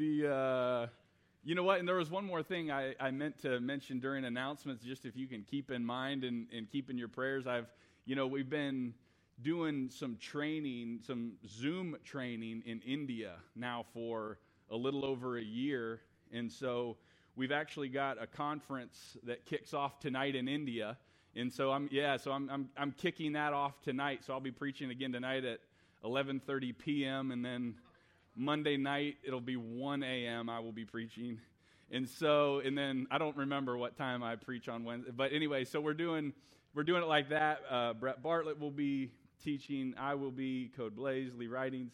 the uh, you know what? And there was one more thing I, I meant to mention during announcements, just if you can keep in mind and, and keep in your prayers. I've, you know, we've been doing some training, some Zoom training in India now for a little over a year. And so we've actually got a conference that kicks off tonight in India. And so I'm, yeah, so I'm, I'm, I'm kicking that off tonight. So I'll be preaching again tonight at 11.30 p.m. and then Monday night, it'll be 1 a.m. I will be preaching. And so, and then I don't remember what time I preach on Wednesday. But anyway, so we're doing, we're doing it like that. Uh, Brett Bartlett will be teaching. I will be Code Blaze, Lee Writings,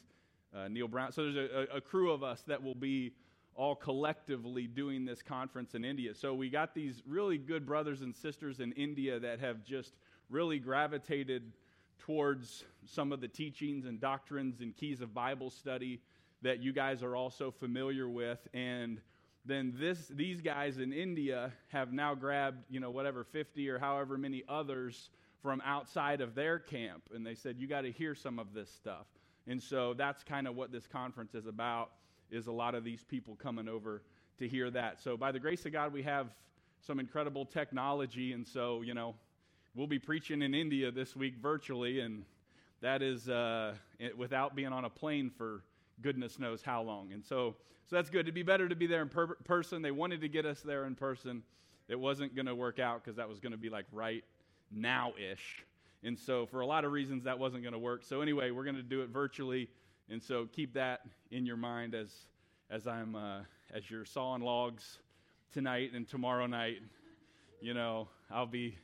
uh, Neil Brown. So there's a, a, crew of us that will be all collectively doing this conference in India. So we got these really good brothers and sisters in India that have just really gravitated towards some of the teachings and doctrines and keys of Bible study that you guys are also familiar with. And then this, these guys in India have now grabbed, you know, whatever, 50 or however many others from outside of their camp. And they said, you got to hear some of this stuff. And so that's kind of what this conference is about, is a lot of these people coming over to hear that. So by the grace of God, we have some incredible technology. And so, you know, we'll be preaching in India this week virtually. And that is uh, without being on a plane for goodness knows how long. And so, so that's good. It'd be better to be there in per- person. They wanted to get us there in person. It wasn't going to work out because that was going to be like right now ish. And so, for a lot of reasons, that wasn't going to work. So, anyway, we're going to do it virtually. And so, keep that in your mind as, as I'm uh, as you're sawing logs tonight and tomorrow night. You know, I'll be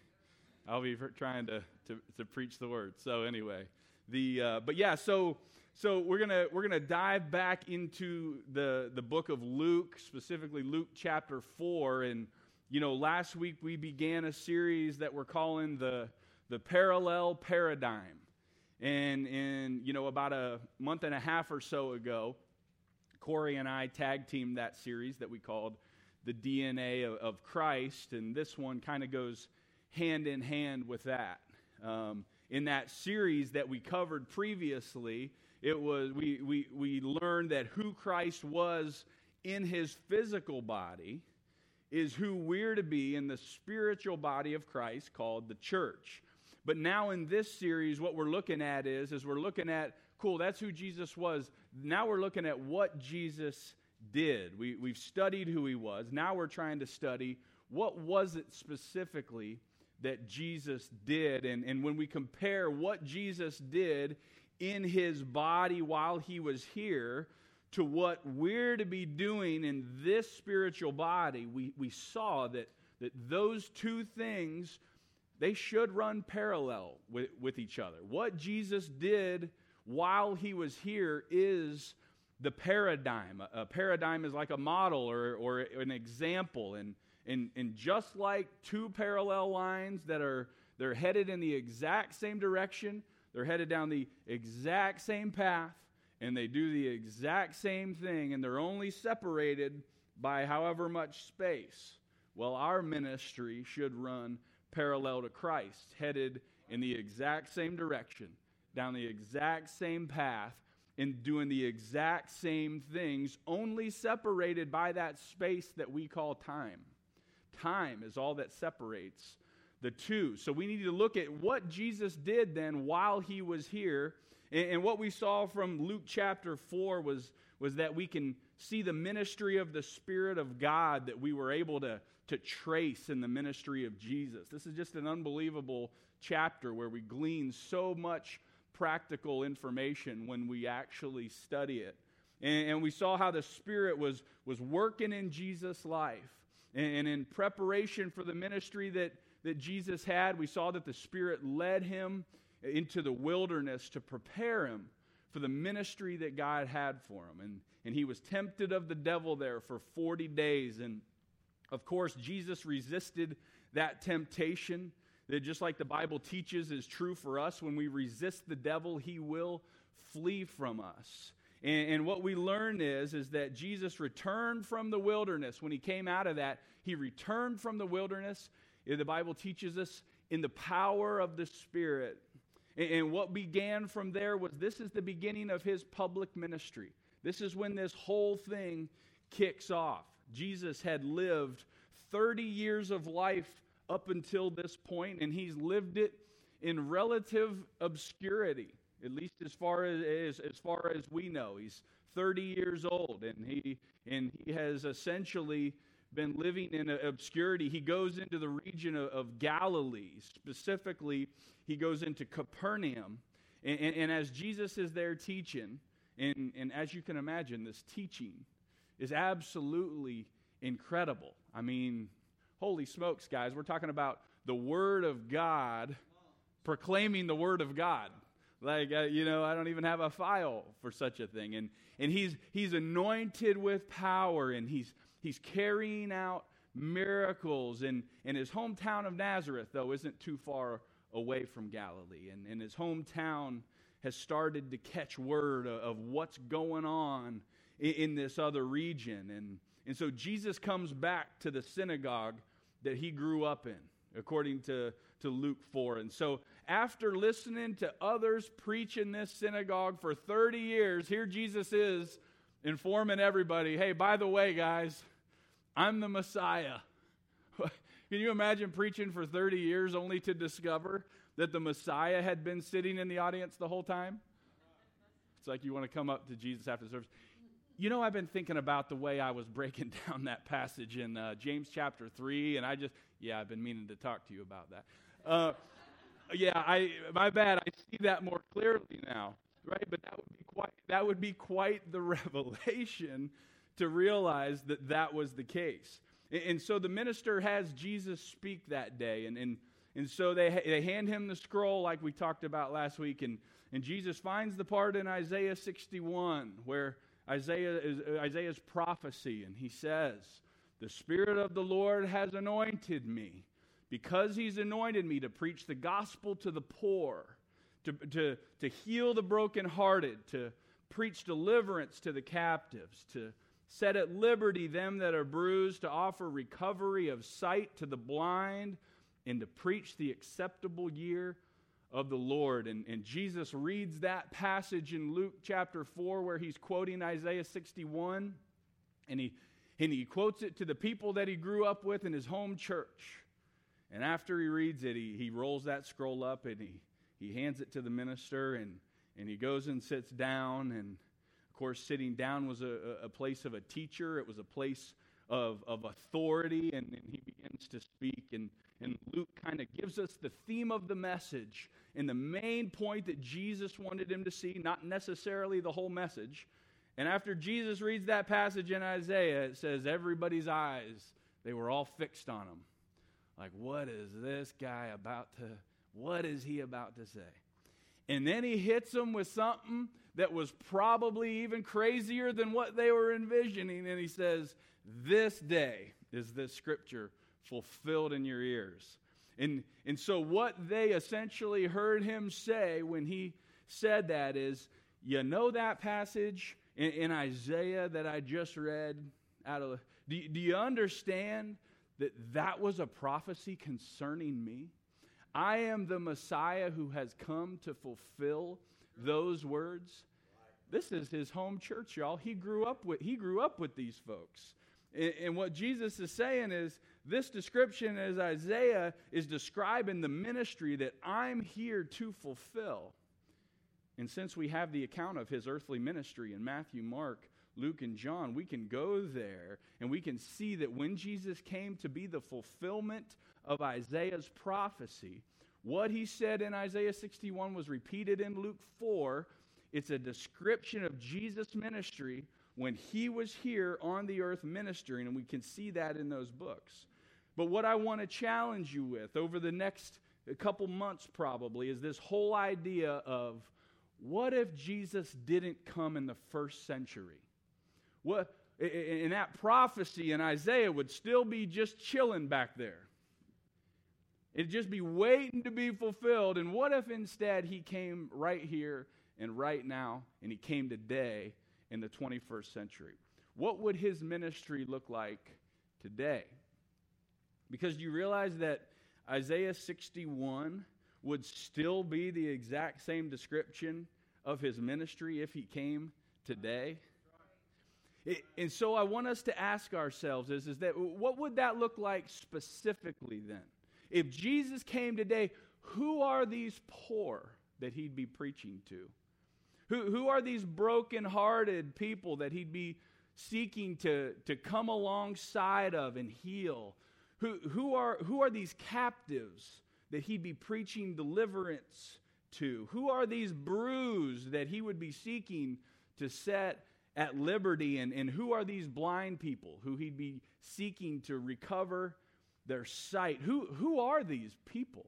I'll be trying to, to, to preach the word. So anyway, the uh, but yeah, so so we're gonna we're gonna dive back into the the book of Luke, specifically Luke chapter four. And you know, last week we began a series that we're calling the the parallel paradigm. And in you know about a month and a half or so ago, Corey and I tag teamed that series that we called the DNA of, of Christ, and this one kind of goes hand in hand with that. Um, in that series that we covered previously, it was we, we, we learned that who Christ was in his physical body is who we're to be in the spiritual body of Christ called the church. But now in this series, what we're looking at is, is we're looking at, cool, that's who Jesus was. Now we're looking at what Jesus did. We, we've studied who he was. Now we're trying to study what was it specifically that Jesus did. And, and when we compare what Jesus did in his body while he was here to what we're to be doing in this spiritual body, we, we saw that, that those two things, they should run parallel with, with each other. What Jesus did while he was here is the paradigm. A, paradigm is like a model or, or an example. And, and, and just like two parallel lines that are they're headed in the exact same direction, they're headed down the exact same path and they do the exact same thing and they're only separated by however much space. Well, our ministry should run parallel to Christ, headed in the exact same direction, down the exact same path, and doing the exact same things, only separated by that space that we call time. Time is all that separates the two. So we need to look at what Jesus did then while he was here. And, and, what we saw from Luke chapter 4 was, was that we can see the ministry of the Spirit of God that we were able to, to trace in the ministry of Jesus. This is just an unbelievable chapter where we glean so much practical information when we actually study it. And, and we saw how the Spirit was, was working in Jesus' life. And, and in preparation for the ministry that that Jesus had, we saw that the Spirit led him into the wilderness to prepare him for the ministry that God had for him. And, and he was tempted of the devil there for 40 days. And of course, Jesus resisted that temptation. That just like the Bible teaches is true for us, when we resist the devil, he will flee from us. And, and, what we learn is, is that Jesus returned from the wilderness. When he came out of that, he returned from the wilderness the Bible teaches us in the power of the Spirit. And what began from there was this is the beginning of his public ministry. This is when this whole thing kicks off. Jesus had lived 30 years of life up until this point, and he's lived it in relative obscurity, at least as far as, as, far as we know. He's 30 years old, and he, and he has essentially been living in obscurity. He goes into the region of, of Galilee. Specifically, he goes into Capernaum. And, and, and, as Jesus is there teaching, and, and as you can imagine, this teaching is absolutely incredible. I mean, holy smokes, guys, we're talking about the Word of God proclaiming the Word of God. Like, uh, you know, I don't even have a file for such a thing. And, and he's, he's anointed with power and he's, he's carrying out miracles. And, and his hometown of Nazareth, though, isn't too far away from Galilee. And, and his hometown has started to catch word of, of what's going on in, in this other region. And, and so Jesus comes back to the synagogue that he grew up in, according to, to Luke 4. And so, after listening to others preach in this synagogue for 30 years, here Jesus is informing everybody hey, by the way, guys, I'm the Messiah. Can you imagine preaching for 30 years only to discover that the Messiah had been sitting in the audience the whole time? It's like you want to come up to Jesus after the service. You know, I've been thinking about the way I was breaking down that passage in uh, James chapter 3, and I just, yeah, I've been meaning to talk to you about that. Uh, yeah, I, my bad. I see that more clearly now, right? But that would be quite, that would be quite the revelation to realize that that was the case. And, and so the minister has Jesus speak that day, and, and, and so they, they hand him the scroll like we talked about last week, and, and Jesus finds the part in Isaiah 61 where Isaiah is uh, Isaiah's prophecy, and he says, The Spirit of the Lord has anointed me, because he's anointed me to preach the gospel to the poor, to, to, to heal the brokenhearted, to preach deliverance to the captives, to set at liberty them that are bruised, to offer recovery of sight to the blind, and to preach the acceptable year of the Lord. And, and Jesus reads that passage in Luke chapter 4 where he's quoting Isaiah 61, and he, and he quotes it to the people that he grew up with in his home church. And after he reads it, he, he rolls that scroll up and he, he hands it to the minister, and, and he goes and sits down. And course, sitting down was a, a place of a teacher, it was a place of, of authority, and, and he begins to speak. And, and Luke kind of gives us the theme of the message and the main point that Jesus wanted him to see, not necessarily the whole message. And after Jesus reads that passage in Isaiah, it says everybody's eyes, they were all fixed on him. Like, what is this guy about to, what is he about to say? And then he hits them with something that was probably even crazier than what they were envisioning. And he says, This day is this scripture fulfilled in your ears. And, and so, what they essentially heard him say when he said that is, you know that passage in, in Isaiah that I just read out of, do, do you understand that that was a prophecy concerning me? I am the Messiah who has come to fulfill those words. This is his home church, y'all. He grew up with, he grew up with these folks. And, and what Jesus is saying is this description as Isaiah is describing the ministry that I'm here to fulfill. And since we have the account of his earthly ministry in Matthew, Mark, Luke, and John, we can go there and we can see that when Jesus came to be the fulfillment of Isaiah's prophecy, what he said in Isaiah 61 was repeated in Luke 4. It's a description of Jesus' ministry when he was here on the earth ministering, and we can see that in those books. But what I want to challenge you with over the next couple months, probably, is this whole idea of what if Jesus didn't come in the first century? What, and that prophecy in Isaiah would still be just chilling back there. It'd just be waiting to be fulfilled. And what if instead he came right here and right now, and he came today in the 21st century? What would his ministry look like today? Because you realize that Isaiah 61 would still be the exact same description of his ministry if he came today? It, and so I want us to ask ourselves is, is that what would that look like specifically then? If Jesus came today, who are these poor that he'd be preaching to? Who, who are these broken-hearted people that he'd be seeking to, to come alongside of and heal? Who, who, are, who are these captives that he'd be preaching deliverance to? Who are these bruised that he would be seeking to set at liberty? And, and who are these blind people who he'd be seeking to recover their sight? Who, who are these people?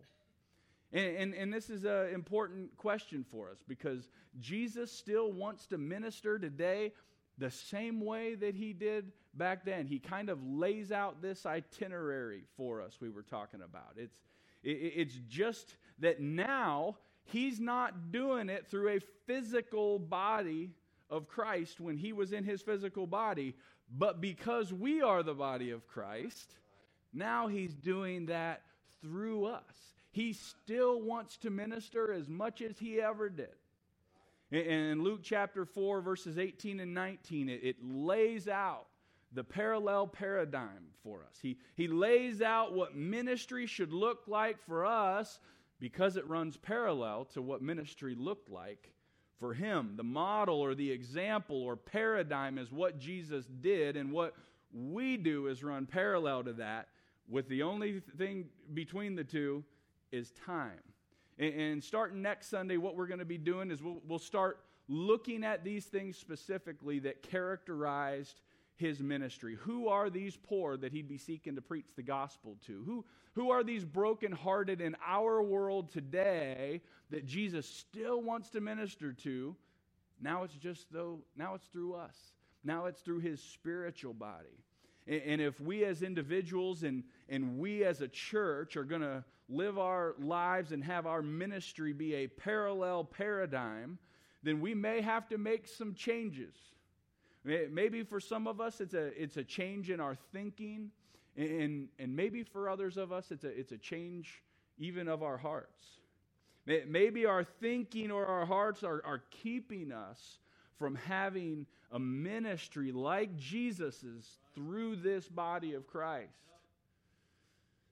And, and, and, this is an important question for us because Jesus still wants to minister today the same way that he did back then. He kind of lays out this itinerary for us we were talking about. It's, it, it's just that now he's not doing it through a physical body of Christ when he was in his physical body, but because we are the body of Christ, now he's doing that through us. He still wants to minister as much as he ever did. In Luke chapter 4, verses 18 and 19, it, lays out the parallel paradigm for us. He, he lays out what ministry should look like for us because it runs parallel to what ministry looked like for him. The model or the example or paradigm is what Jesus did, and what we do is run parallel to that, with the only thing between the two is time. And, and starting next Sunday, what we're going to be doing is we'll, we'll start looking at these things specifically that characterized his ministry. Who are these poor that he'd be seeking to preach the gospel to? Who, who are these brokenhearted in our world today that Jesus still wants to minister to? Now it's just though, now it's through us. Now it's through his spiritual body. And, if we as individuals and, and we as a church are going to live our lives and have our ministry be a parallel paradigm, then we may have to make some changes. Maybe for some of us, it's a, it's a change in our thinking. And, and maybe for others of us, it's a, it's a change even of our hearts. Maybe our thinking or our hearts are, are keeping us from having a ministry like Jesus's through this body of Christ.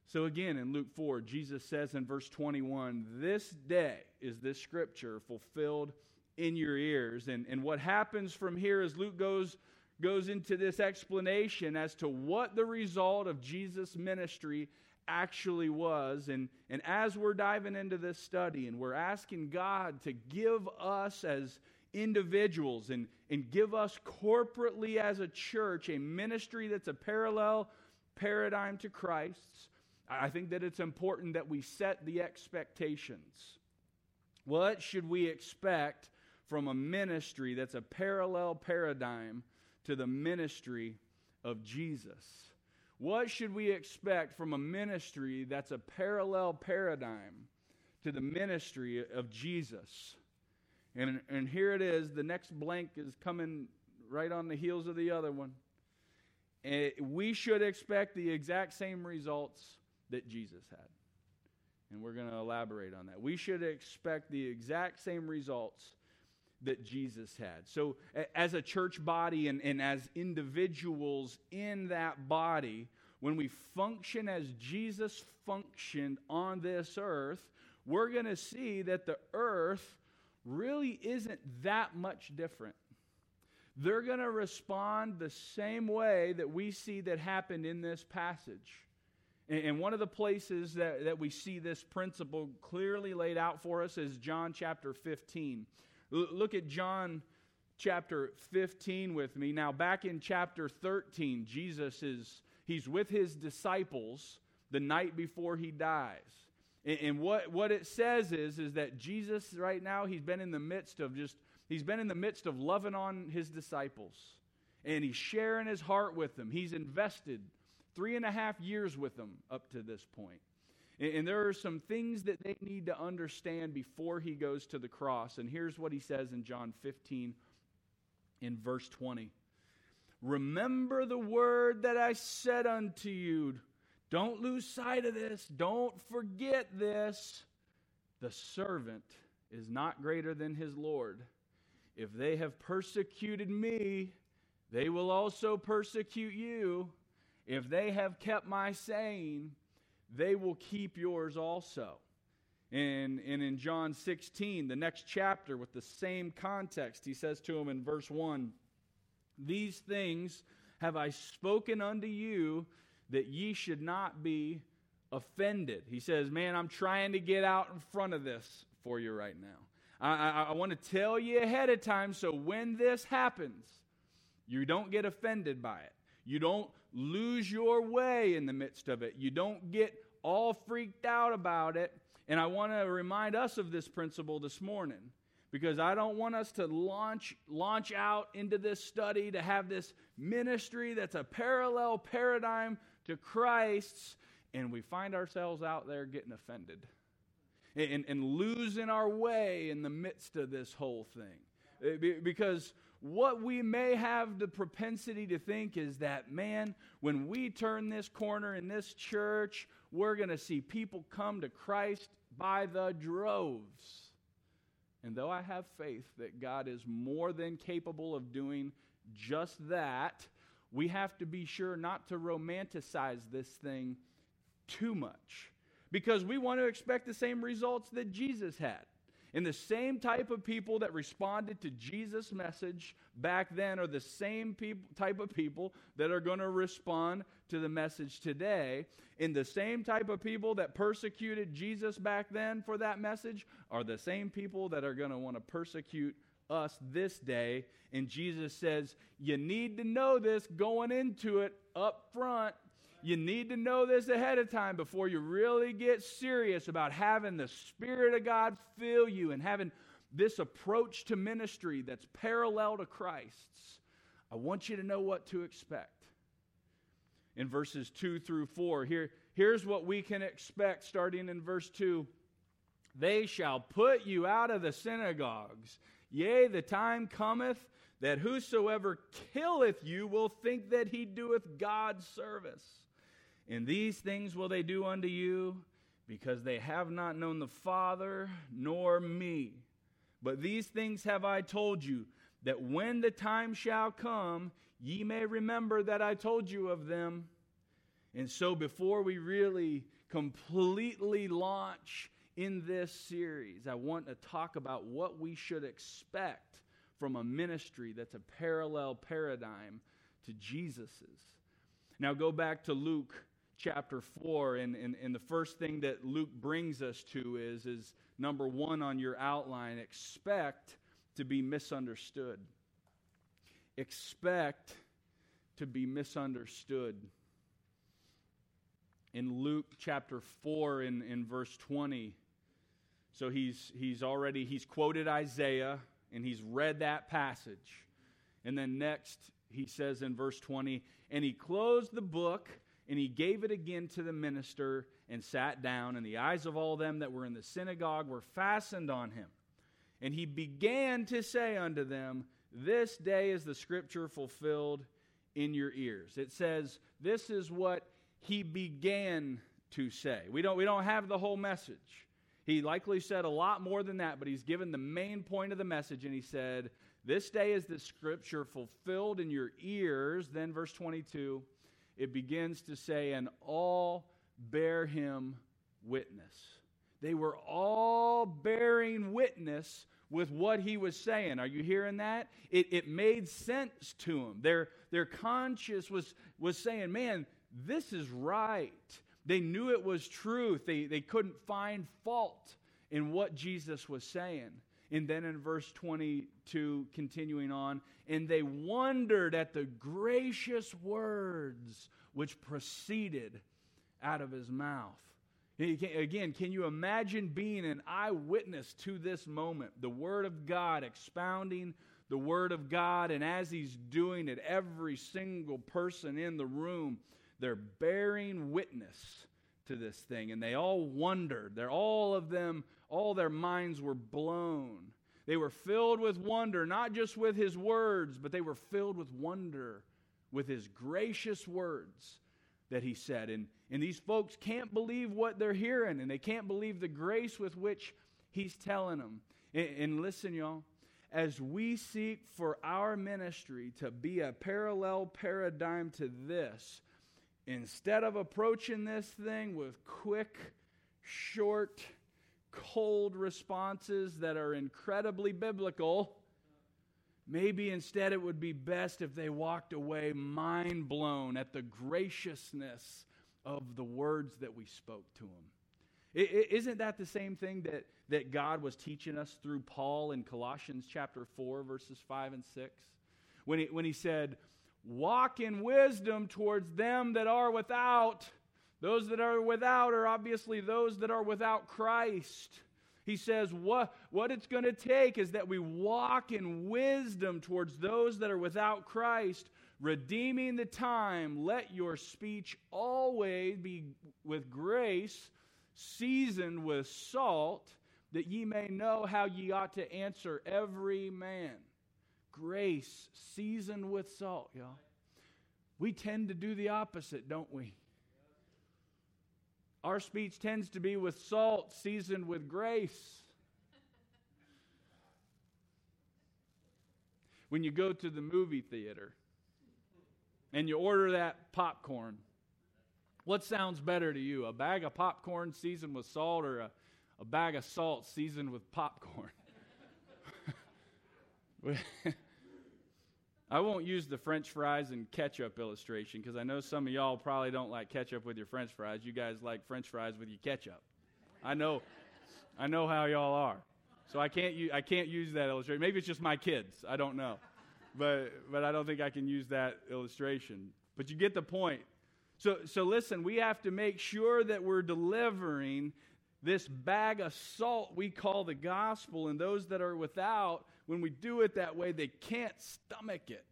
So, again, in Luke 4, Jesus says in verse 21, This day is this scripture fulfilled in your ears. And, and what happens from here as Luke goes, goes into this explanation as to what the result of Jesus' ministry actually was. And, and as we're diving into this study and we're asking God to give us as individuals and, and give us corporately as a church a ministry that's a parallel paradigm to Christ's, I think that it's important that we set the expectations. What should we expect from a ministry that's a parallel paradigm to the ministry of Jesus. What should we expect from a ministry that's a parallel paradigm to the ministry of Jesus? And, and here it is. The next blank is coming right on the heels of the other one. And we should expect the exact same results that Jesus had. And we're going to elaborate on that. We should expect the exact same results that Jesus had. So, as a church body and, and as individuals in that body, when we function as Jesus functioned on this earth, we're going to see that the earth really isn't that much different. They're going to respond the same way that we see that happened in this passage. And one of the places that, that we see this principle clearly laid out for us is John chapter 15. Look at John chapter 15 with me. Now, back in chapter 13, Jesus is he's with his disciples the night before he dies. And, what, what it says is, is that Jesus right now, he's been in the midst of just, he's been in the midst of loving on his disciples. And he's sharing his heart with them. He's invested three and a half years with them up to this point. And there are some things that they need to understand before he goes to the cross. And here's what he says in John 15, in verse 20 Remember the word that I said unto you. Don't lose sight of this. Don't forget this. The servant is not greater than his Lord. If they have persecuted me, they will also persecute you. If they have kept my saying, they will keep yours also. And, and in John 16, the next chapter, with the same context, he says to him in verse 1 These things have I spoken unto you, that ye should not be offended. He says, Man, I'm trying to get out in front of this for you right now. I, I, I want to tell you ahead of time so when this happens, you don't get offended by it. You don't lose your way in the midst of it. You don't get all freaked out about it and I want to remind us of this principle this morning because I don't want us to launch, launch out into this study to have this ministry that's a parallel paradigm to Christ's, and we find ourselves out there getting offended and, and losing our way in the midst of this whole thing. Uh, because what we may have the propensity to think is that, man, when we turn this corner in this church, we're going to see people come to Christ by the droves. And though I have faith that God is more than capable of doing just that, we have to be sure not to romanticize this thing too much because we want to expect the same results that Jesus had. And the same type of people that responded to Jesus' message back then are the same people, type of people that are going to respond to the message today. And the same type of people that persecuted Jesus back then for that message are the same people that are going to want to persecute us this day. And Jesus says, You need to know this going into it up front you need to know this ahead of time before you really get serious about having the Spirit of God fill you and having this approach to ministry that's parallel to Christ's. I want you to know what to expect. In verses 2 through 4, here, here's what we can expect starting in verse 2 They shall put you out of the synagogues. Yea, the time cometh that whosoever killeth you will think that he doeth God's service. And these things will they do unto you, because they have not known the Father nor me. But these things have I told you, that when the time shall come, ye may remember that I told you of them. And so, before we really completely launch in this series, I want to talk about what we should expect from a ministry that's a parallel paradigm to Jesus's. Now, go back to Luke chapter 4, and, and, and the first thing that Luke brings us to is, is number one on your outline expect to be misunderstood. Expect to be misunderstood. In Luke chapter 4, in, in verse 20, so he's, he's already, he's quoted Isaiah, and he's read that passage. And then next, he says in verse 20, and he closed the book and he gave it again to the minister and sat down, and the eyes of all them that were in the synagogue were fastened on him. And he began to say unto them, This day is the scripture fulfilled in your ears. It says, This is what he began to say. We don't, we don't have the whole message. He likely said a lot more than that, but he's given the main point of the message, and he said, This day is the scripture fulfilled in your ears. Then, verse 22 it begins to say, and all bear him witness. They were all bearing witness with what he was saying. Are you hearing that? It, it made sense to them. Their, their conscience was, was saying, man, this is right. They knew it was truth. They, they couldn't find fault in what Jesus was saying. And then in verse 22, continuing on, and they wondered at the gracious words which proceeded out of his mouth. Again, can you imagine being an eyewitness to this moment? The Word of God expounding the Word of God, and as he's doing it, every single person in the room, they're bearing witness to this thing. And they all wondered. They're all of them all their minds were blown. They were filled with wonder, not just with his words, but they were filled with wonder with his gracious words that he said. And, and these folks can't believe what they're hearing, and they can't believe the grace with which he's telling them. And, and listen, y'all, as we seek for our ministry to be a parallel paradigm to this, instead of approaching this thing with quick, short, cold responses that are incredibly biblical, maybe instead it would be best if they walked away mind blown at the graciousness of the words that we spoke to them. Isn't that the same thing that, that God was teaching us through Paul in Colossians chapter 4, verses 5 and 6? When he, when he said, Walk in wisdom towards them that are without. Those that are without are obviously those that are without Christ. He says, what, what it's going to take is that we walk in wisdom towards those that are without Christ, redeeming the time. Let your speech always be with grace seasoned with salt, that ye may know how ye ought to answer every man. Grace seasoned with salt, y'all. We tend to do the opposite, don't we? Our speech tends to be with salt seasoned with grace. When you go to the movie theater and you order that popcorn, what sounds better to you, a bag of popcorn seasoned with salt or a, a bag of salt seasoned with popcorn? I won't use the French fries and ketchup illustration because I know some of y'all probably don't like ketchup with your French fries. You guys like French fries with your ketchup. I know, I know how y'all are. So I can't, I can't use that illustration. Maybe it's just my kids. I don't know. But, but I don't think I can use that illustration. But you get the point. So, so listen, we have to make sure that we're delivering this bag of salt we call the gospel, and those that are without, when we do it that way, they can't stomach it.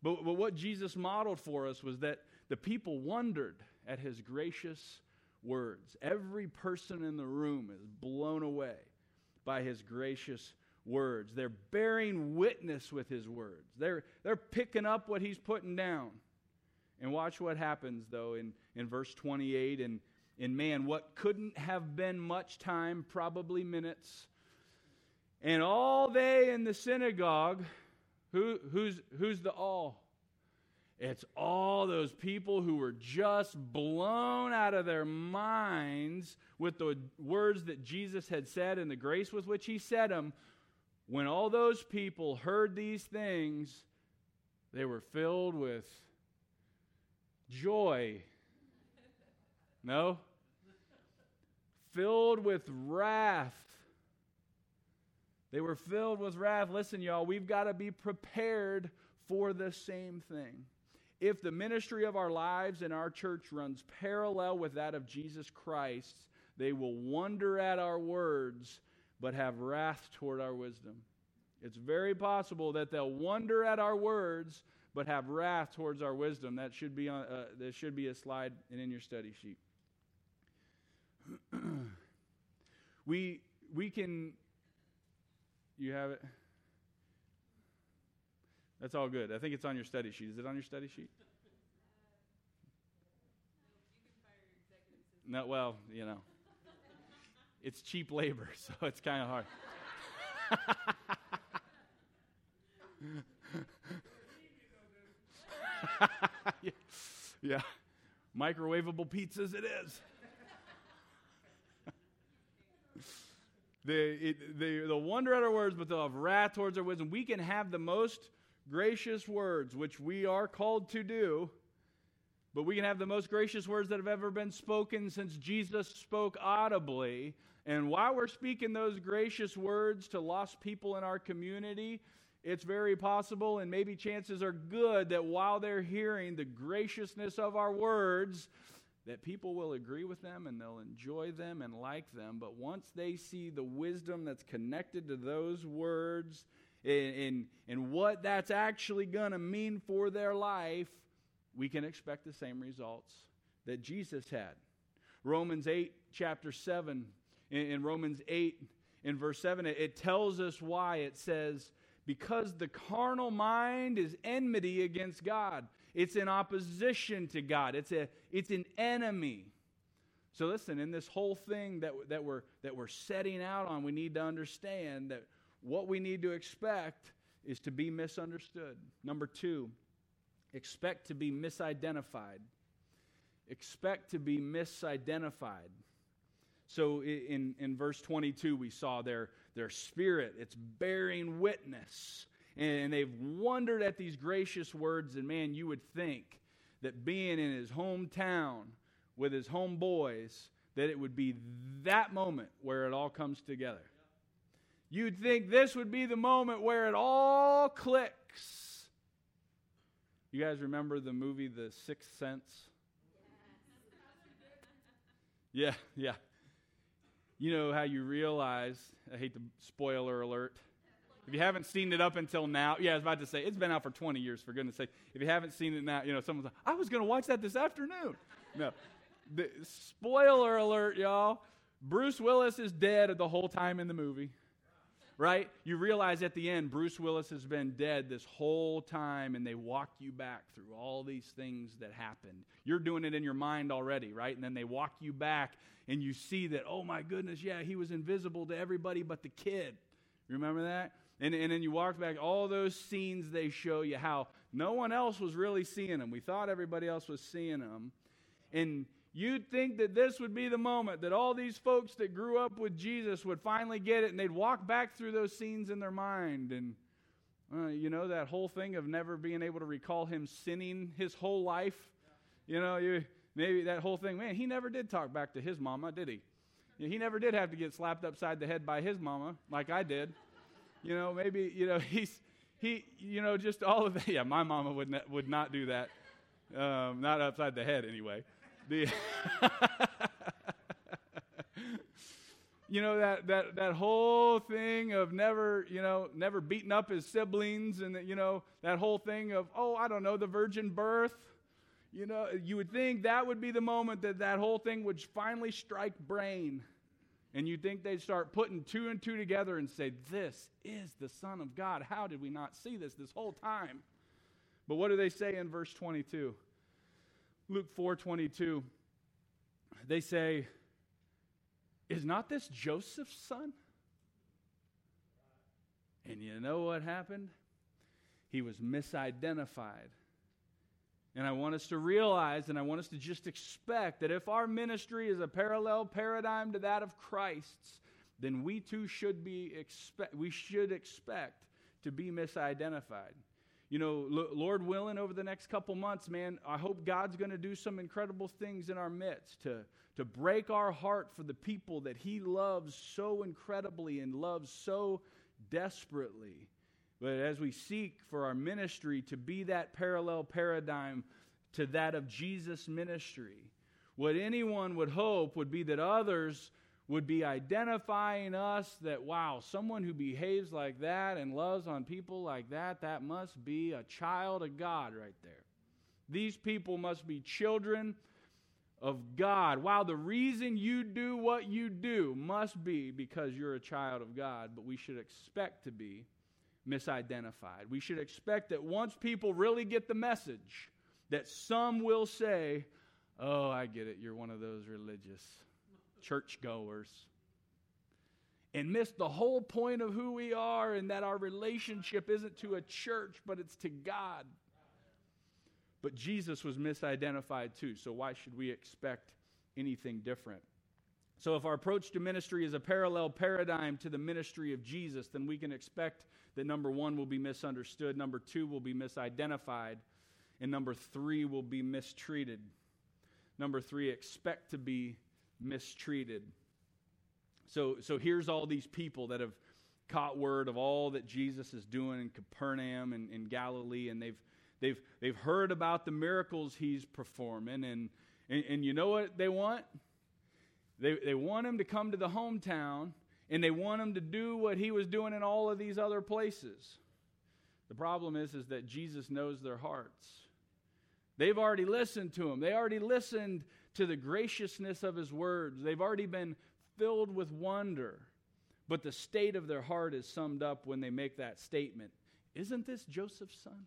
But, but what Jesus modeled for us was that the people wondered at his gracious words. Every person in the room is blown away by his gracious words. They're bearing witness with his words, they're, they're picking up what he's putting down. And watch what happens, though, in, in verse 28. And in man, what couldn't have been much time, probably minutes. And all they in the synagogue, who, who's, who's the all? It's all those people who were just blown out of their minds with the words that Jesus had said and the grace with which he said them. When all those people heard these things, they were filled with joy. No? Filled with wrath. They were filled with wrath. Listen, y'all, we've got to be prepared for the same thing. If the ministry of our lives and our church runs parallel with that of Jesus Christ, they will wonder at our words, but have wrath toward our wisdom. It's very possible that they'll wonder at our words, but have wrath towards our wisdom. That should be on. Uh, there should be a slide and in your study sheet. we we can. You have it. That's all good. I think it's on your study sheet. Is it on your study sheet? No, well, you know, it's cheap labor, so it's kind of hard. yeah. yeah. Microwavable pizzas it is. They, it, they, they'll wonder at our words, but they'll have wrath towards our wisdom. We can have the most gracious words, which we are called to do, but we can have the most gracious words that have ever been spoken since Jesus spoke audibly. And while we're speaking those gracious words to lost people in our community, it's very possible, and maybe chances are good, that while they're hearing the graciousness of our words, that people will agree with them and they'll enjoy them and like them. But once they see the wisdom that's connected to those words and, and, and what that's actually going to mean for their life, we can expect the same results that Jesus had. Romans 8, chapter 7, in, in Romans 8, in verse 7, it, it tells us why. It says, because the carnal mind is enmity against God. It's in opposition to God. It's, a, it's an enemy. So listen, in this whole thing that, that, we're, that we're setting out on, we need to understand that what we need to expect is to be misunderstood. Number two, expect to be misidentified. Expect to be misidentified. So in, in verse 22, we saw their, their spirit, it's bearing witness. And they've wondered at these gracious words. And man, you would think that being in his hometown with his homeboys, that it would be that moment where it all comes together. You'd think this would be the moment where it all clicks. You guys remember the movie The Sixth Sense? Yeah, yeah. You know how you realize, I hate the spoiler alert. If you haven't seen it up until now, yeah, I was about to say, it's been out for 20 years, for goodness sake. If you haven't seen it now, you know, someone's like, I was going to watch that this afternoon. No. The, spoiler alert, y'all. Bruce Willis is dead the whole time in the movie right? You realize at the end, Bruce Willis has been dead this whole time, and they walk you back through all these things that happened. You're doing it in your mind already, right? And then they walk you back, and you see that, oh my goodness, yeah, he was invisible to everybody but the kid. Remember that? And, and then you walk back, all those scenes they show you how no one else was really seeing them. We thought everybody else was seeing them. And You'd think that this would be the moment that all these folks that grew up with Jesus would finally get it and they'd walk back through those scenes in their mind. And, uh, you know, that whole thing of never being able to recall him sinning his whole life. You know, you, maybe that whole thing, man, he never did talk back to his mama, did he? He never did have to get slapped upside the head by his mama like I did. You know, maybe, you know, he's, he, you know, just all of that. Yeah, my mama would, not, would not do that. Um, not upside the head, anyway. The you know that, that that whole thing of never you know never beating up his siblings and you know that whole thing of oh i don't know the virgin birth you know you would think that would be the moment that that whole thing would finally strike brain and you'd think they'd start putting two and two together and say this is the son of god how did we not see this this whole time but what do they say in verse 22 Luke 4:22 they say is not this Joseph's son? And you know what happened? He was misidentified. And I want us to realize and I want us to just expect that if our ministry is a parallel paradigm to that of Christ's, then we too should be expect we should expect to be misidentified you know, Lord willing, over the next couple months, man, I hope God's going to do some incredible things in our midst to, to break our heart for the people that He loves so incredibly and loves so desperately. But as we seek for our ministry to be that parallel paradigm to that of Jesus' ministry, what anyone would hope would be that others would be identifying us that, wow, someone who behaves like that and loves on people like that, that must be a child of God right there. These people must be children of God. Wow, the reason you do what you do must be because you're a child of God, but we should expect to be misidentified. We should expect that once people really get the message, that some will say, Oh, I get it, you're one of those religious churchgoers and miss the whole point of who we are and that our relationship isn't to a church, but it's to God. But Jesus was misidentified too, so why should we expect anything different? So, if our approach to ministry is a parallel paradigm to the ministry of Jesus, then we can expect that number one will be misunderstood, number two will be misidentified, and number three will be mistreated. Number three, expect to be mistreated. So, so here's all these people that have caught word of all that Jesus is doing in Capernaum and in Galilee, and they've, they've, they've heard about the miracles he's performing. And, and, and you know what they want? They, they want him to come to the hometown, and they want him to do what he was doing in all of these other places. The problem is, is that Jesus knows their hearts. They've already listened to him. They already listened to the graciousness of his words. They've already been filled with wonder. But the state of their heart is summed up when they make that statement Isn't this Joseph's son?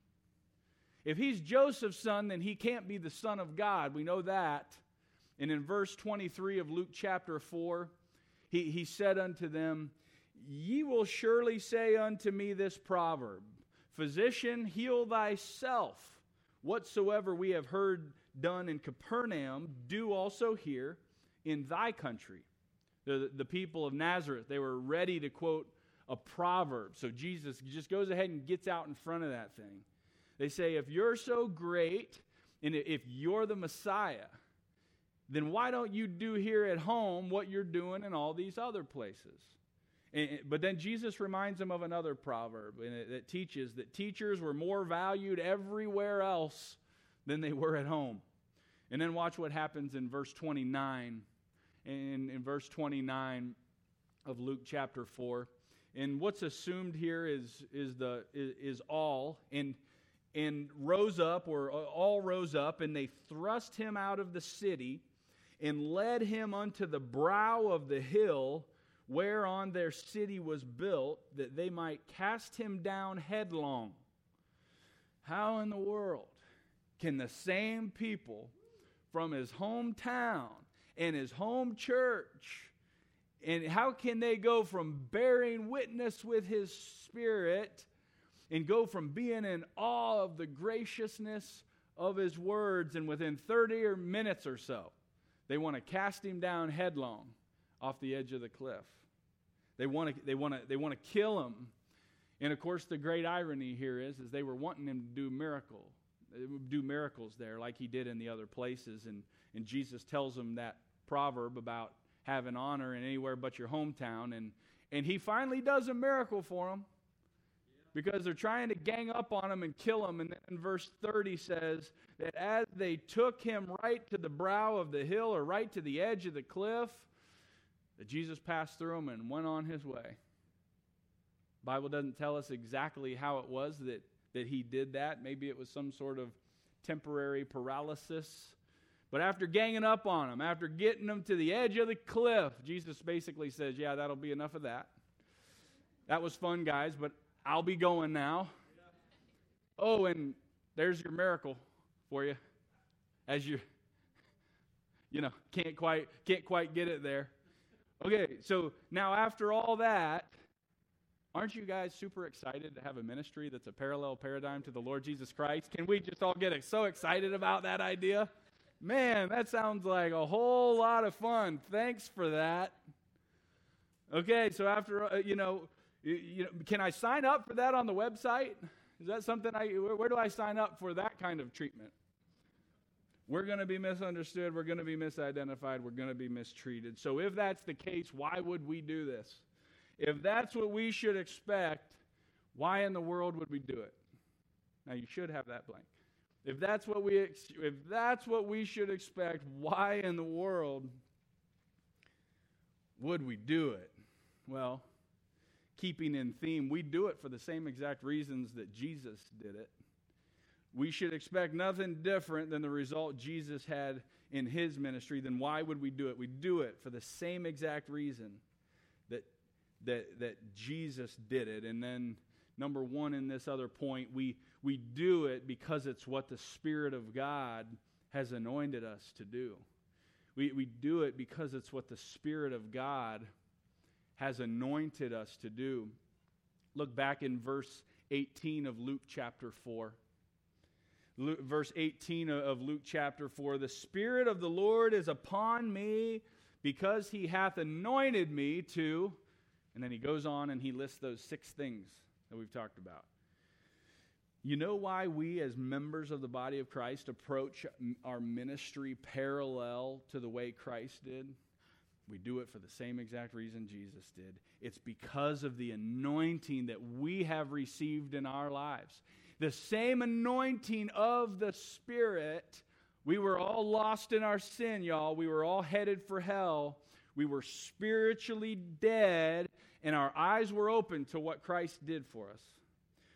If he's Joseph's son, then he can't be the son of God. We know that. And in verse 23 of Luke chapter 4, he, he said unto them, ye will surely say unto me this proverb Physician, heal thyself. Whatsoever we have heard done in Capernaum, do also here in thy country. The, the people of Nazareth, they were ready to quote a proverb. So Jesus just goes ahead and gets out in front of that thing. They say, if you're so great and if you're the Messiah, then why don't you do here at home what you're doing in all these other places? And, but then Jesus reminds them of another proverb that teaches that teachers were more valued everywhere else than they were at home. And then watch what happens in verse 29. In, in verse 29 of Luke chapter 4. And what's assumed here is, is, the, is, is all. And, and rose up, or all rose up, and they thrust him out of the city and led him unto the brow of the hill whereon their city was built, that they might cast him down headlong. How in the world can the same people from his hometown and his home church, and how can they go from bearing witness with his spirit and go from being in awe of the graciousness of his words, and within 30 or minutes or so, they want to cast him down headlong off the edge of the cliff? They want to, they want to, they want to kill him. And of course, the great irony here is, is they were wanting him to do miracle, do miracles there like he did in the other places. And, and Jesus tells them that proverb about having honor in anywhere but your hometown. And, and he finally does a miracle for them because they're trying to gang up on him and kill him. And then verse 30 says that as they took him right to the brow of the hill or right to the edge of the cliff, that Jesus passed through him and went on his way. Bible doesn't tell us exactly how it was that, that he did that. Maybe it was some sort of temporary paralysis. But after ganging up on him, after getting him to the edge of the cliff, Jesus basically says, Yeah, that'll be enough of that. That was fun, guys, but I'll be going now. Oh, and there's your miracle for you. As you, you know, can't quite can't quite get it there. Okay, so now after all that, aren't you guys super excited to have a ministry that's a parallel paradigm to the Lord Jesus Christ? Can we just all get so excited about that idea? Man, that sounds like a whole lot of fun. Thanks for that. Okay, so after, uh, you, know, you, you know, can I sign up for that on the website? Is that something I, where, where do I sign up for that kind of treatment? We're going to be misunderstood. We're going to be misidentified. We're going to be mistreated. So, if that's the case, why would we do this? If that's what we should expect, why in the world would we do it? Now, you should have that blank. If that's what we, if that's what we should expect, why in the world would we do it? Well, keeping in theme, we do it for the same exact reasons that Jesus did it we should expect nothing different than the result Jesus had in his ministry, then why would we do it? We do it for the same exact reason that, that, that Jesus did it. And then, number one, in this other point, we, we do it because it's what the Spirit of God has anointed us to do. We, we do it because it's what the Spirit of God has anointed us to do. Look back in verse 18 of Luke chapter 4. Luke, verse 18 of Luke chapter 4 The Spirit of the Lord is upon me because he hath anointed me to. And then he goes on and he lists those six things that we've talked about. You know why we, as members of the body of Christ, approach our ministry parallel to the way Christ did? We do it for the same exact reason Jesus did. It's because of the anointing that we have received in our lives the same anointing of the Spirit. We were all lost in our sin, y'all. We were all headed for hell. We were spiritually dead, and our eyes were open to what Christ did for us.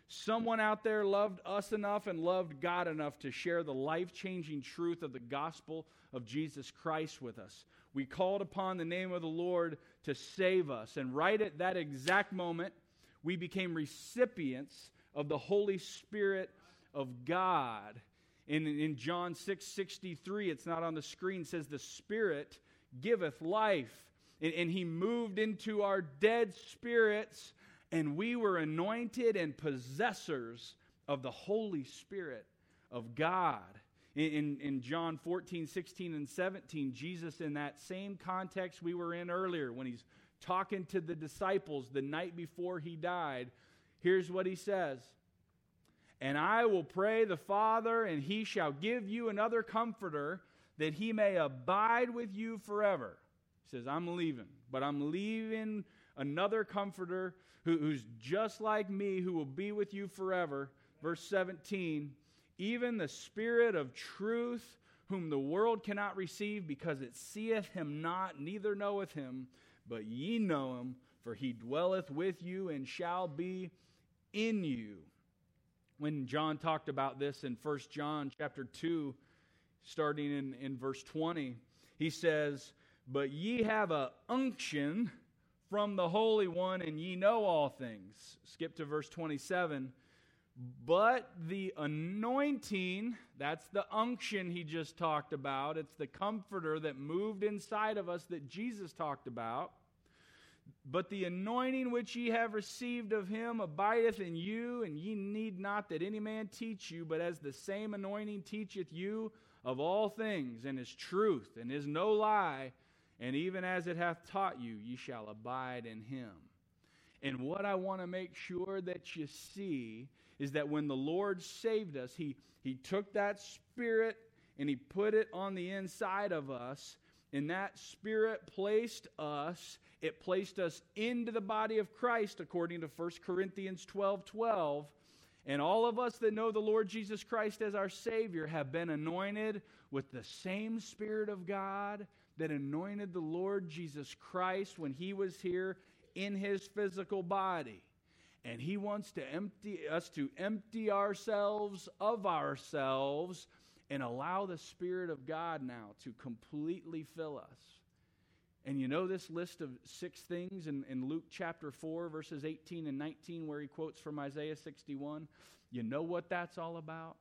Someone out there loved us enough and loved God enough to share the life changing truth of the gospel of Jesus Christ with us. We called upon the name of the Lord to save us. And right at that exact moment, we became recipients of the Holy Spirit of God. In, in John 6 63, it's not on the screen, says, The Spirit giveth life. and, and he moved into our dead spirits, and we were anointed and possessors of the Holy Spirit of God. In, in, John 14, 16, and 17, Jesus, in that same context we were in earlier, when he's talking to the disciples the night before he died, here's what he says And I will pray the Father, and he shall give you another comforter, that he may abide with you forever. He says, I'm leaving, but I'm leaving another comforter who, who's just like me, who will be with you forever. Verse 17 even the Spirit of truth, whom the world cannot receive because it seeth him not, neither knoweth him, but ye know him, for he dwelleth with you and shall be in you. When John talked about this in 1 John chapter 2, starting in, in verse 20, he says, But ye have a unction from the Holy One, and ye know all things. Skip to verse 27. But the anointing, that's the unction he just talked about. It's the comforter that moved inside of us that Jesus talked about. But the anointing which ye have received of him abideth in you, and ye need not that any man teach you, but as the same anointing teacheth you of all things, and is truth, and is no lie, and even as it hath taught you, ye shall abide in him. And what I want to make sure that you see is that when the Lord saved us, He, he took that Spirit and He put it on the inside of us. And that Spirit placed us, it placed us into the body of Christ, according to 1 Corinthians 12 12. And all of us that know the Lord Jesus Christ as our Savior have been anointed with the same Spirit of God that anointed the Lord Jesus Christ when He was here in His physical body and he wants to empty us to empty ourselves of ourselves and allow the spirit of god now to completely fill us. And you know this list of six things in, in luke chapter 4 verses 18 and 19 where he quotes from isaiah 61 you know what that's all about?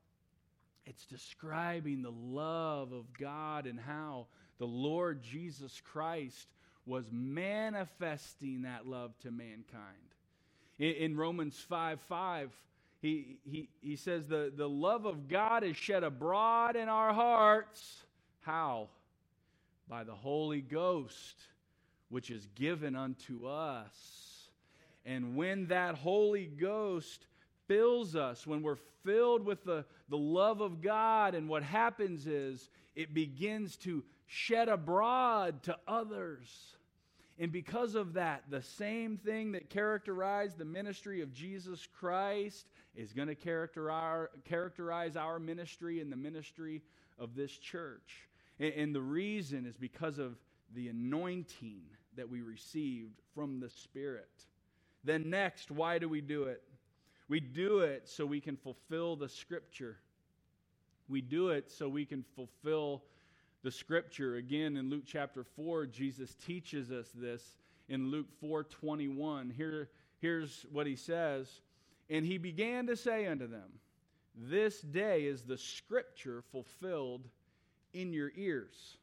It's describing the love of god and how the lord jesus christ was manifesting that love to mankind in, in Romans 5 5, he, he, he says, the, the love of God is shed abroad in our hearts. How? By the Holy Ghost, which is given unto us. And when that Holy Ghost fills us, when we're filled with the, the love of God, and what happens is it begins to shed abroad to others. And because of that, the same thing that characterized the ministry of Jesus Christ is going to characterize, our ministry and the ministry of this church. And the reason is because of the anointing that we received from the Spirit. Then, next, why do we do it? We do it so we can fulfill the Scripture. We do it so we can fulfill the scripture. Again in Luke chapter 4 Jesus teaches us this in Luke 4:21 here here's what he says. And he began to say unto them this day is the scripture fulfilled in your ears.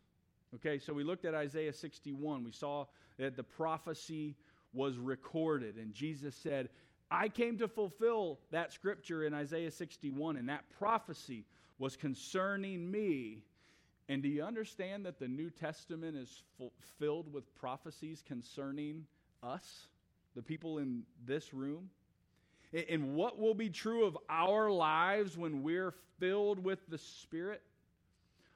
Okay so we looked at Isaiah 61 we saw that the prophecy was recorded. And Jesus said I came to fulfill that scripture in Isaiah 61 and that prophecy was concerning me and do you understand that the New Testament is filled with prophecies concerning us, the people in this room? And what will be true of our lives when we're filled with the Spirit?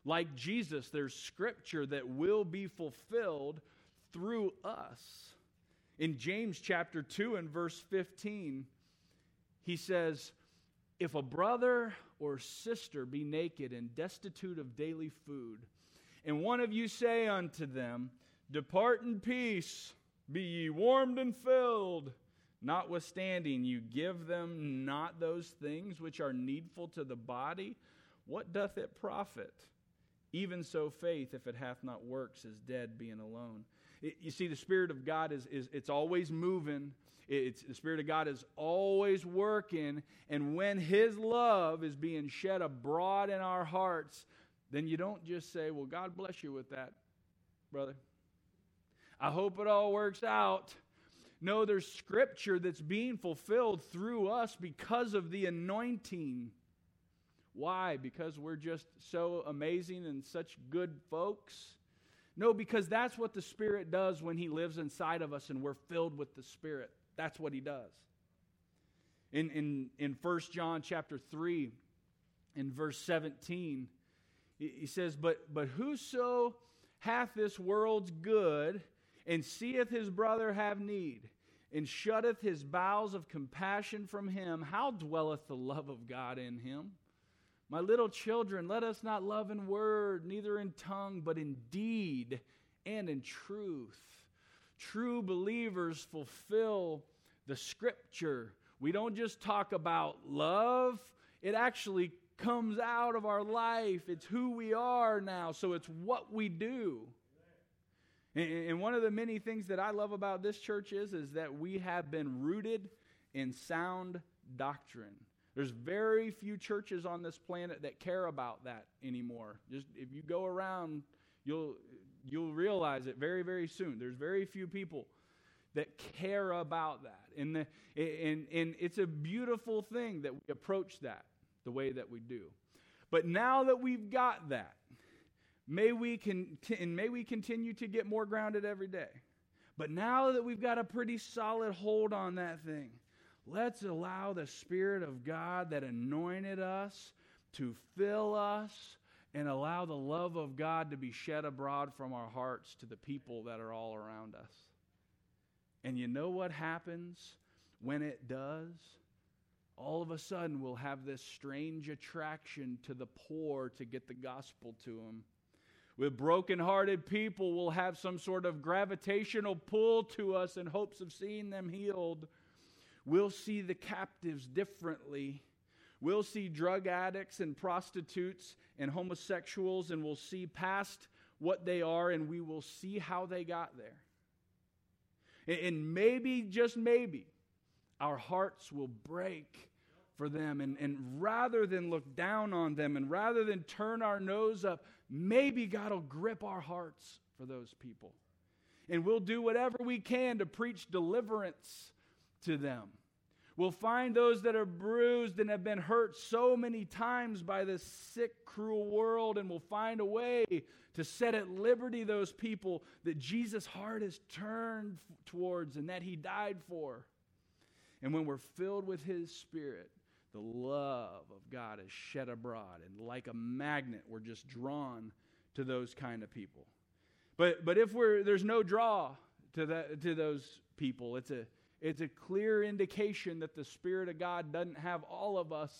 Like Jesus, there's scripture that will be fulfilled through us. In James chapter 2 and verse 15, he says, If a brother or sister be naked and destitute of daily food, and one of you say unto them, Depart in peace, be ye warmed and filled, notwithstanding you give them not those things which are needful to the body, what doth it profit? Even so, faith, if it hath not works, is dead, being alone. It, you see, the Spirit of God is, is it's always moving. It's, the Spirit of God is always working. And when His love is being shed abroad in our hearts, then you don't just say, Well, God bless you with that, brother. I hope it all works out. No, there's scripture that's being fulfilled through us because of the anointing. Why? Because we're just so amazing and such good folks? No, because that's what the Spirit does when He lives inside of us and we're filled with the Spirit. That's what He does. In, in, in 1 John chapter 3, in verse 17, he says, But, but whoso hath this world's good, and seeth his brother have need, and shutteth his bowels of compassion from him, how dwelleth the love of God in him? My little children, let us not love in word, neither in tongue, but in deed and in truth. True believers fulfill the scripture. We don't just talk about love, it actually comes out of our life. It's who we are now, so it's what we do. And one of the many things that I love about this church is, is that we have been rooted in sound doctrine. There's very few churches on this planet that care about that anymore. Just if you go around, you'll you'll realize it very very soon. There's very few people that care about that. And the, and and it's a beautiful thing that we approach that the way that we do. But now that we've got that, May we, con- and may we continue to get more grounded every day. But now that we've got a pretty solid hold on that thing, let's allow the Spirit of God that anointed us to fill us and allow the love of God to be shed abroad from our hearts to the people that are all around us. And you know what happens when it does? All of a sudden, we'll have this strange attraction to the poor to get the gospel to them with broken-hearted people, we'll have some sort of gravitational pull to us in hopes of seeing them healed. We'll see the captives differently. We'll see drug addicts and prostitutes and homosexuals, and we'll see past what they are, and we will see how they got there. And maybe, just maybe, our hearts will break for them. And, and rather than look down on them and rather than turn our nose up, maybe God will grip our hearts for those people. And we'll do whatever we can to preach deliverance to them. We'll find those that are bruised and have been hurt so many times by this sick, cruel world, and we'll find a way to set at liberty those people that Jesus' heart is turned towards and that He died for. And when we're filled with His Spirit, the love of God is shed abroad. And like a magnet, we're just drawn to those kind of people. But, but if we're, there's no draw to, that, to those people, it's a, it's a clear indication that the Spirit of God doesn't have all of us.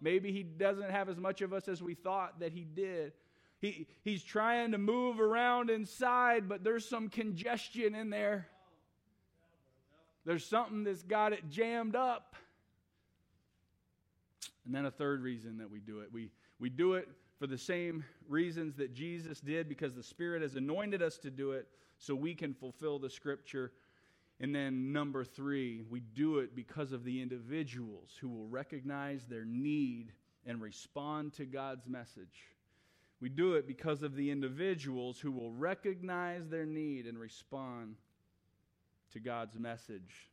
Maybe He doesn't have as much of us as we thought that He did. He, he's trying to move around inside, but there's some congestion in there. There's something that's got it jammed up. And then a third reason that we do it we, we do it for the same reasons that Jesus did because the Spirit has anointed us to do it so we can fulfill the Scripture. And then number three, we do it because of the individuals who will recognize their need and respond to God's message. We do it because of the individuals who will recognize their need and respond to God's message.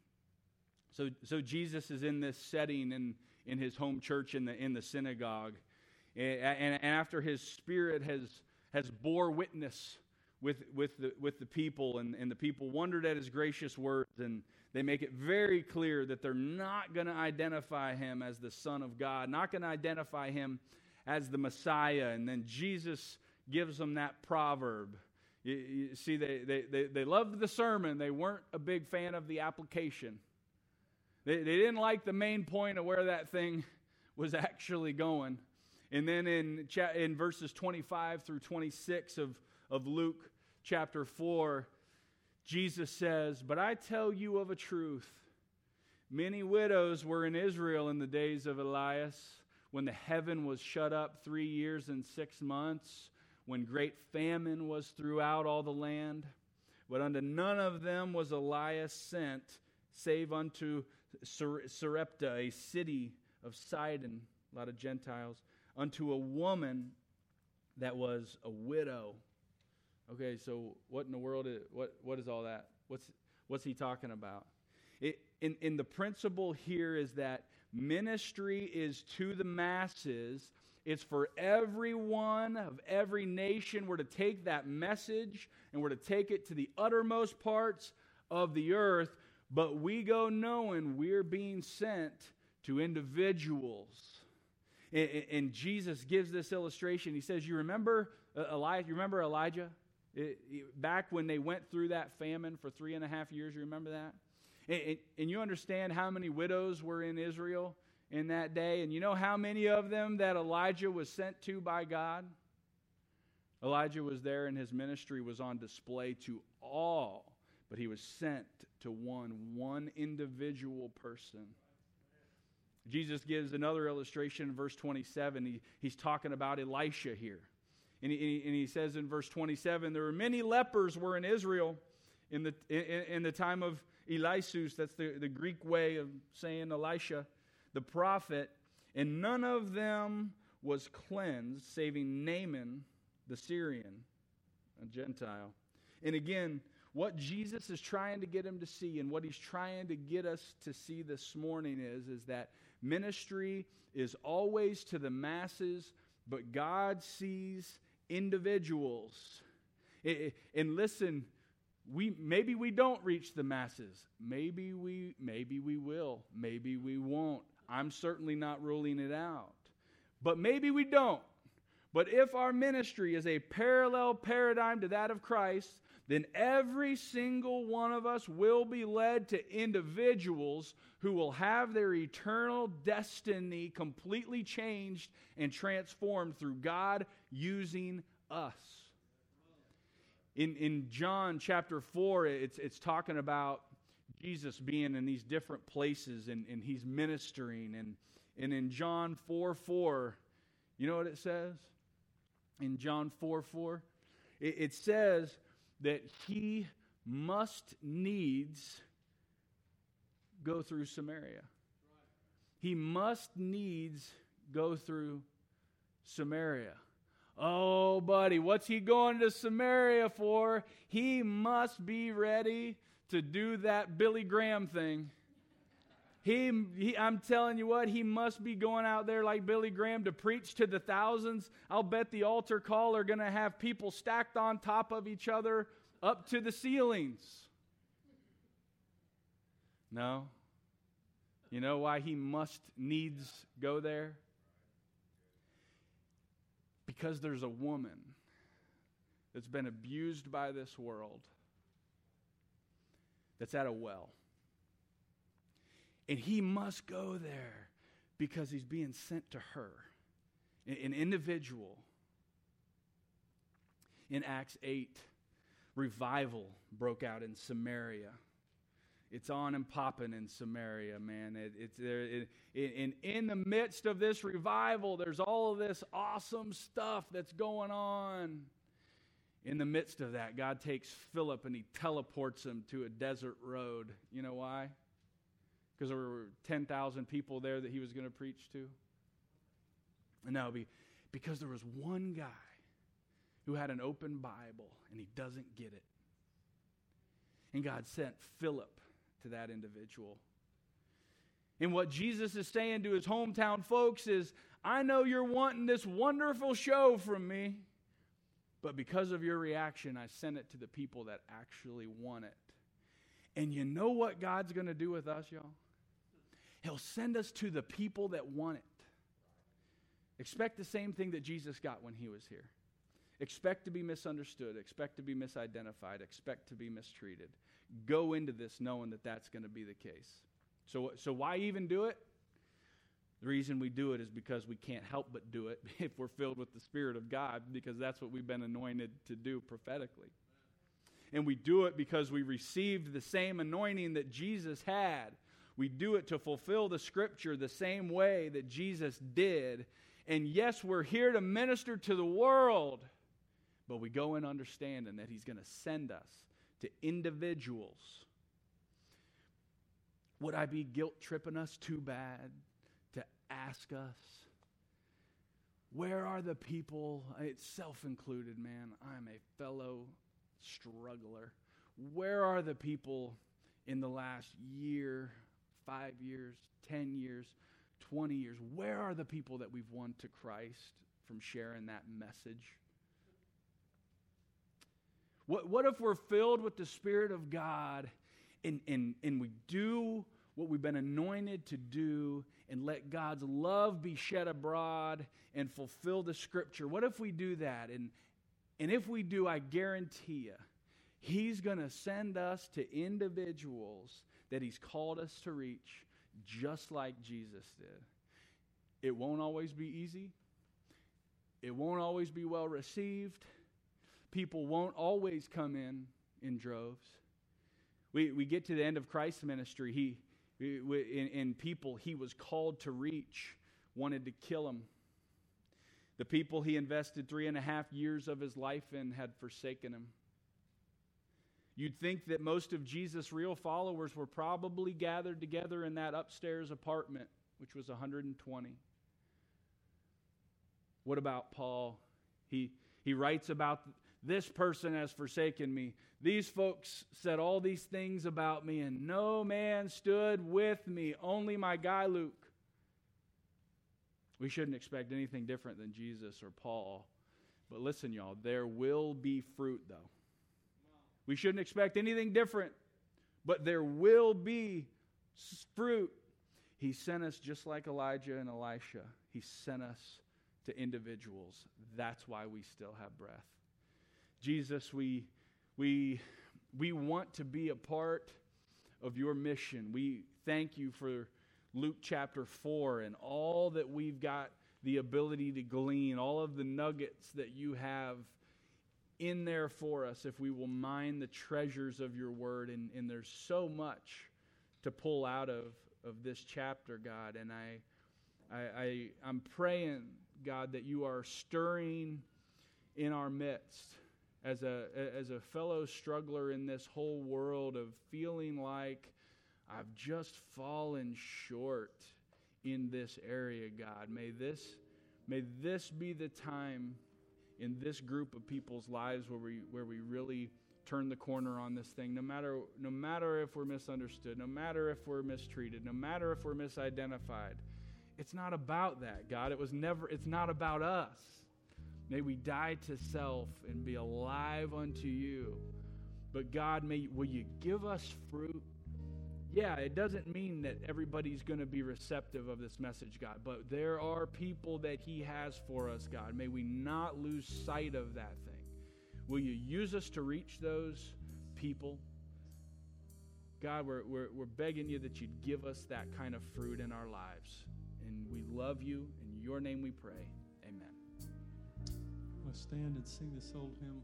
So, so Jesus is in this setting and in his home church in the, in the synagogue. And, and, after his spirit has, has bore witness with, with, the, with the people, and, and the people wondered at his gracious words, and they make it very clear that they're not going to identify him as the Son of God, not going to identify him as the Messiah. And then Jesus gives them that proverb. You, you see, they, they, they, they loved the sermon, they weren't a big fan of the application. They, they didn't like the main point of where that thing was actually going. And then in, in verses 25 through 26 of, of Luke chapter 4, Jesus says, But I tell you of a truth. Many widows were in Israel in the days of Elias, when the heaven was shut up three years and six months, when great famine was throughout all the land. But unto none of them was Elias sent, save unto Sarepta, a city of Sidon, a lot of Gentiles, unto a woman that was a widow. Okay, so what in the world is, what, what is all that? What's, what's he talking about? It, in, in the principle here is that ministry is to the masses. It's for everyone of every nation. We're to take that message and we're to take it to the uttermost parts of the earth. But we go knowing we're being sent to individuals. And, Jesus gives this illustration. He says, "You remember uh, Elijah? You remember Elijah? It, it, back when they went through that famine for three and a half years. You remember that? And, and you understand how many widows were in Israel in that day? And you know how many of them that Elijah was sent to by God? Elijah was there and his ministry was on display to all, but he was sent to one, one individual person. Jesus gives another illustration in verse 27. He, he's talking about Elisha here. And he, and he says in verse 27 there were many lepers were in Israel in the, in, in the time of Eliseus. That's the, the Greek way of saying Elisha, the prophet. And none of them was cleansed, saving Naaman the Syrian, a Gentile. And again, what Jesus is trying to get him to see and what he's trying to get us to see this morning is, is that ministry is always to the masses, but God sees individuals. And listen, we maybe we don't reach the masses. Maybe we maybe we will. Maybe we won't. I'm certainly not ruling it out. But maybe we don't. But if our ministry is a parallel paradigm to that of Christ, then every single one of us will be led to individuals who will have their eternal destiny completely changed and transformed through God using us. In, in John chapter 4, it's, it's talking about Jesus being in these different places and, and he's ministering. And, and in John 4 4, you know what it says? In John 4 4, it, it says, that he must needs go through Samaria. He must needs go through Samaria. Oh, buddy, what's he going to Samaria for? He must be ready to do that Billy Graham thing. He, he, I'm telling you what, he must be going out there like Billy Graham to preach to the thousands. I'll bet the altar call are going to have people stacked on top of each other up to the ceilings. No. You know why he must needs go there? Because there's a woman that's been abused by this world that's at a well. And he must go there because he's being sent to her, an individual. In Acts 8, revival broke out in Samaria. It's on and popping in Samaria, man. It, it's there. It, it, and in the midst of this revival, there's all of this awesome stuff that's going on. In the midst of that, God takes Philip and he teleports him to a desert road. You know why? because there were 10,000 people there that he was going to preach to? No, be, because there was one guy who had an open Bible and he doesn't get it. And God sent Philip to that individual. And what Jesus is saying to his hometown folks is, I know you're wanting this wonderful show from me, but because of your reaction, I sent it to the people that actually want it. And you know what God's going to do with us, y'all? He'll send us to the people that want it. Expect the same thing that Jesus got when he was here. Expect to be misunderstood. Expect to be misidentified. Expect to be mistreated. Go into this knowing that that's going to be the case. So, so why even do it? The reason we do it is because we can't help but do it if we're filled with the Spirit of God, because that's what we've been anointed to do prophetically. And we do it because we received the same anointing that Jesus had. We do it to fulfill the scripture the same way that Jesus did. And yes, we're here to minister to the world, but we go in understanding that He's going to send us to individuals. Would I be guilt tripping us too bad to ask us? Where are the people? It's self included, man. I'm a fellow struggler. Where are the people in the last year, five years, 10 years, 20 years? Where are the people that we've won to Christ from sharing that message? What, what if we're filled with the Spirit of God and, and, and we do what we've been anointed to do and let God's love be shed abroad and fulfill the scripture? What if we do that? And, and if we do, I guarantee you, He's going to send us to individuals that He's called us to reach, just like Jesus did. It won't always be easy, it won't always be well received. People won't always come in in droves. We, we get to the end of Christ's ministry. He, in, in people he was called to reach wanted to kill him. The people he invested three and a half years of his life in had forsaken him. You'd think that most of Jesus' real followers were probably gathered together in that upstairs apartment, which was 120. What about Paul? He, he writes about this person has forsaken me. These folks said all these things about me, and no man stood with me, only my guy Luke. We shouldn't expect anything different than Jesus or Paul. But listen, y'all, there will be fruit, though. We shouldn't expect anything different, but there will be fruit. He sent us just like Elijah and Elisha. He sent us to individuals. That's why we still have breath. Jesus, we, we, we want to be a part of your mission. We thank you for Luke chapter 4 and all that we've got the ability to glean, all of the nuggets that you have in there for us if we will mine the treasures of your word. And, and there's so much to pull out of, of this chapter, God. And I, I, I, I'm praying, God, that you are stirring in our midst as a, as a fellow struggler in this whole world of feeling like I've just fallen short in this area, God. May this, may this be the time in this group of people's lives where we, where we really turn the corner on this thing. No matter no matter if we're misunderstood no matter if we're mistreated no matter if we're misidentified it's not about that god. It was never it's not about us may we die to self and be alive unto you but god may will you give us fruit yeah, it doesn't mean that everybody's going to be receptive of this message, God, but there are people that He has for us, God. May we not lose sight of that thing. Will you use us to reach those people? God, we're, we're, we're begging you that you'd give us that kind of fruit in our lives. And we love you. In your name we pray. Stand and sing this old hymn.